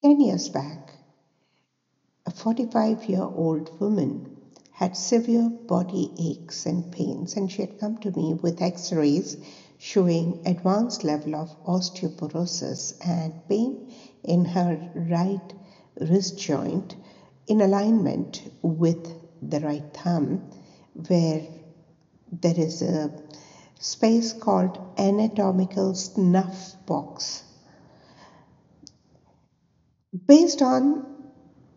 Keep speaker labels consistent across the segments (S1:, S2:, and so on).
S1: 10 years back, a 45 year old woman had severe body aches and pains, and she had come to me with x rays showing advanced level of osteoporosis and pain in her right wrist joint in alignment with the right thumb, where there is a space called anatomical snuff box. Based on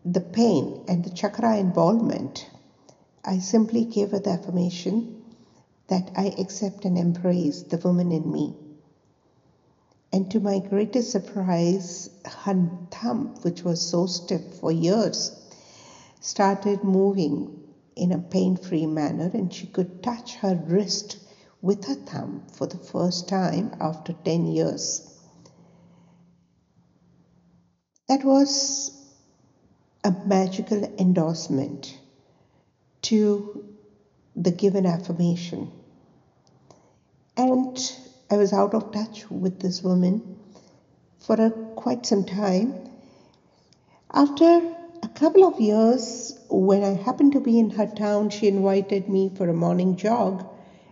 S1: the pain and the chakra involvement, I simply gave her the affirmation that I accept and embrace the woman in me. And to my greatest surprise, her thumb, which was so stiff for years, started moving in a pain free manner, and she could touch her wrist with her thumb for the first time after 10 years. That was a magical endorsement to the given affirmation. And I was out of touch with this woman for a, quite some time. After a couple of years, when I happened to be in her town, she invited me for a morning jog,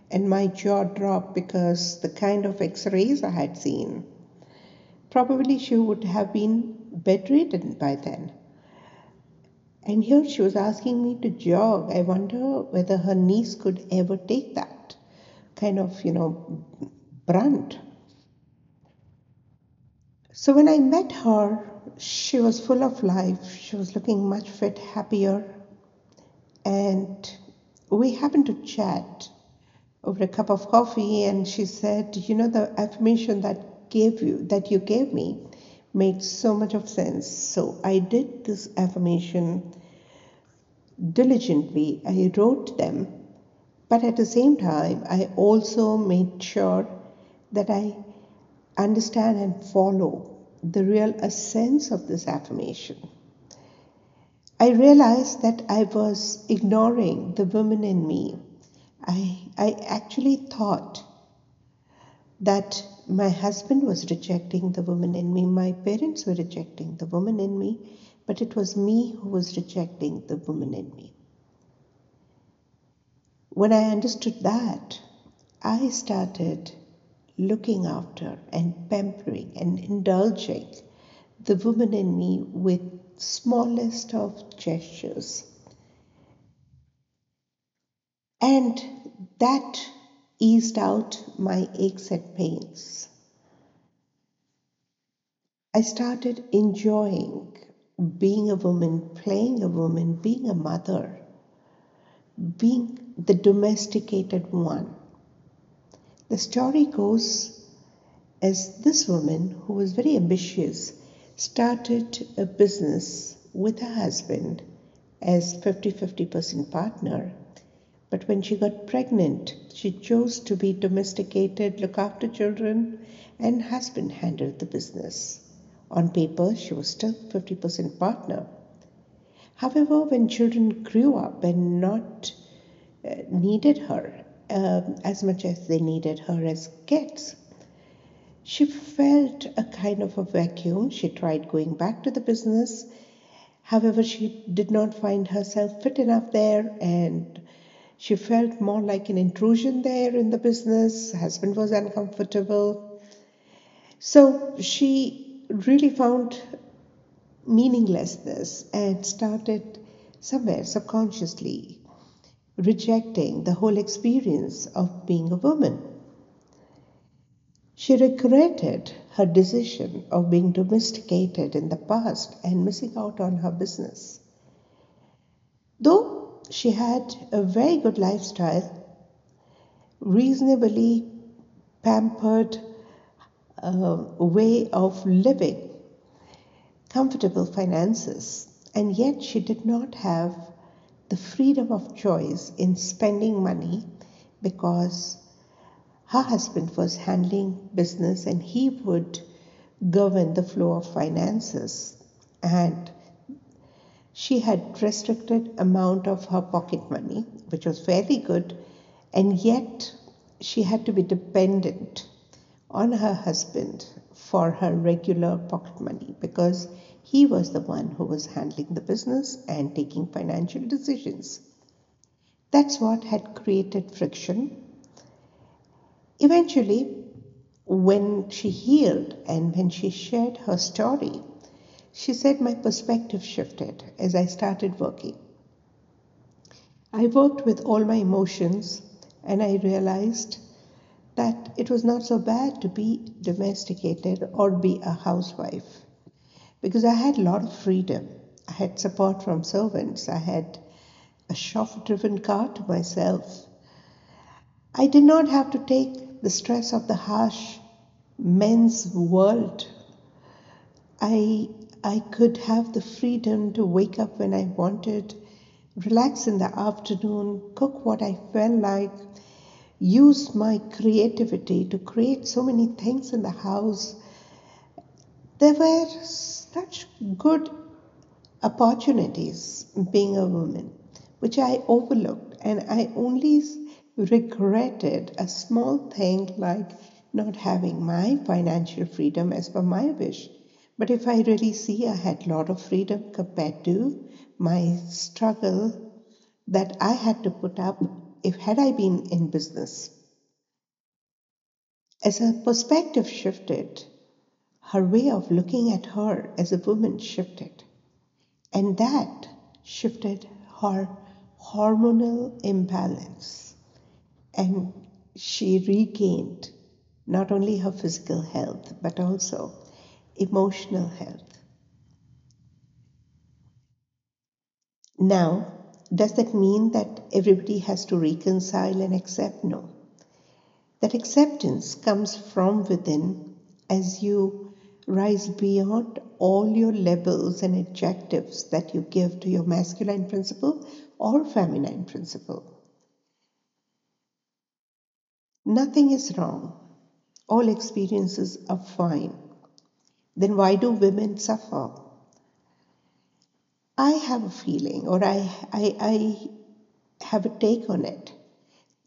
S1: and my jaw dropped because the kind of x rays I had seen. Probably she would have been bedridden by then. And here she was asking me to jog. I wonder whether her niece could ever take that kind of, you know, brunt. So when I met her, she was full of life. She was looking much fit, happier. And we happened to chat over a cup of coffee and she said, "You know the affirmation that gave you that you gave me made so much of sense. So I did this affirmation diligently. I wrote them, but at the same time, I also made sure that I understand and follow the real essence of this affirmation. I realized that I was ignoring the woman in me. I, I actually thought that my husband was rejecting the woman in me, my parents were rejecting the woman in me, but it was me who was rejecting the woman in me. When I understood that, I started looking after and pampering and indulging the woman in me with smallest of gestures. And that eased out my aches and pains. I started enjoying being a woman, playing a woman, being a mother, being the domesticated one. The story goes as this woman, who was very ambitious, started a business with her husband as 50 50% partner but when she got pregnant, she chose to be domesticated, look after children, and husband handled the business. On paper, she was still 50% partner. However, when children grew up and not uh, needed her uh, as much as they needed her as kids, she felt a kind of a vacuum. She tried going back to the business. However, she did not find herself fit enough there and she felt more like an intrusion there in the business. Husband was uncomfortable. So she really found meaninglessness and started somewhere subconsciously rejecting the whole experience of being a woman. She regretted her decision of being domesticated in the past and missing out on her business. Though she had a very good lifestyle, reasonably pampered uh, way of living, comfortable finances, and yet she did not have the freedom of choice in spending money because her husband was handling business and he would govern the flow of finances. And she had restricted amount of her pocket money which was very good and yet she had to be dependent on her husband for her regular pocket money because He was the one who was handling the business and taking financial decisions. That's what had created friction. Eventually, when she healed and when she shared her story, she said my perspective shifted as I started working. I worked with all my emotions and I realized that it was not so bad to be domesticated or be a housewife because I had a lot of freedom. I had support from servants, I had a chauffeur driven car to myself. I did not have to take the stress of the harsh men's world. I, I could have the freedom to wake up when I wanted, relax in the afternoon, cook what I felt like, use my creativity to create so many things in the house. There were such good opportunities being a woman, which I overlooked, and I only regretted a small thing like not having my financial freedom as per my wish. But if I really see I had a lot of freedom compared to my struggle that I had to put up if had I been in business. As her perspective shifted, her way of looking at her as a woman shifted. And that shifted her hormonal imbalance. And she regained not only her physical health, but also emotional health. Now, does that mean that everybody has to reconcile and accept? No. That acceptance comes from within as you rise beyond all your labels and adjectives that you give to your masculine principle or feminine principle. Nothing is wrong. All experiences are fine. Then why do women suffer? I have a feeling, or I, I, I have a take on it,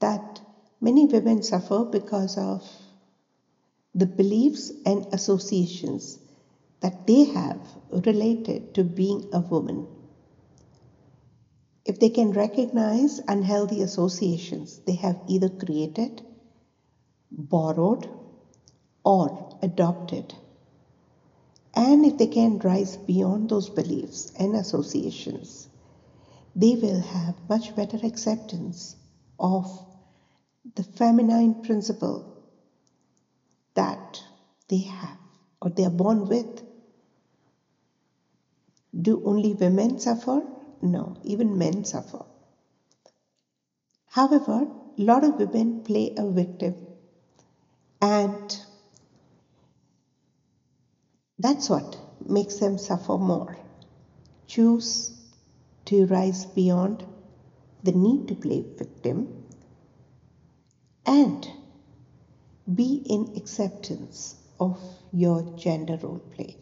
S1: that many women suffer because of the beliefs and associations that they have related to being a woman. If they can recognize unhealthy associations they have either created, borrowed, or adopted, and if they can rise beyond those beliefs and associations, they will have much better acceptance of the feminine principle that they have or they are born with. Do only women suffer? No, even men suffer. However, a lot of women play a victim, and that's what makes them suffer more. Choose to rise beyond the need to play victim and be in acceptance of your gender role play.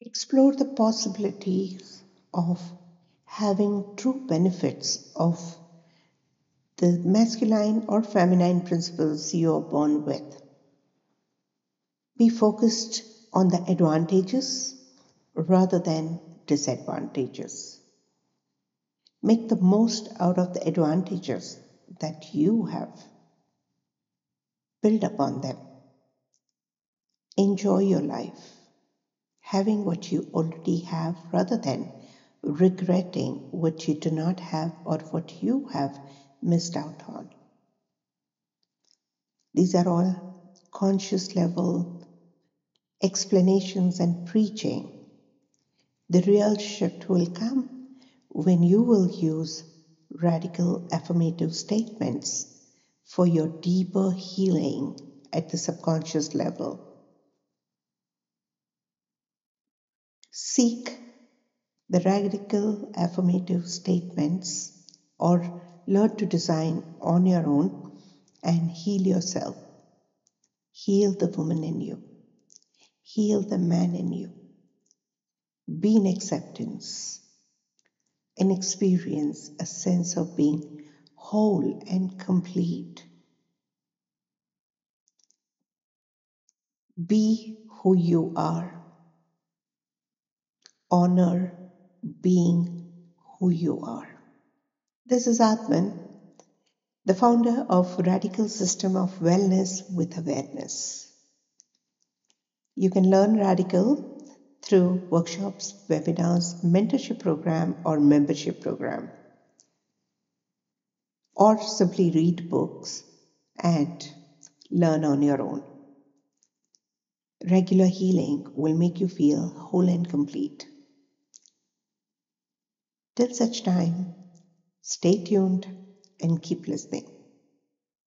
S1: Explore the possibilities of having true benefits of the masculine or feminine principles you are born with. Be focused on the advantages rather than disadvantages. Make the most out of the advantages that you have. Build upon them. Enjoy your life, having what you already have rather than regretting what you do not have or what you have missed out on. These are all conscious level explanations and preaching. The real shift will come when you will use radical affirmative statements for your deeper healing at the subconscious level. Seek the radical affirmative statements or learn to design on your own and heal yourself. Heal the woman in you. Heal the man in you. Be in acceptance and experience a sense of being whole and complete. Be who you are honor being who you are. This is Atman, the founder of Radical System of Wellness with Awareness. You can learn Radical through workshops, webinars, mentorship program or membership program or simply read books and learn on your own. Regular healing will make you feel whole and complete. Till such time, stay tuned and keep listening.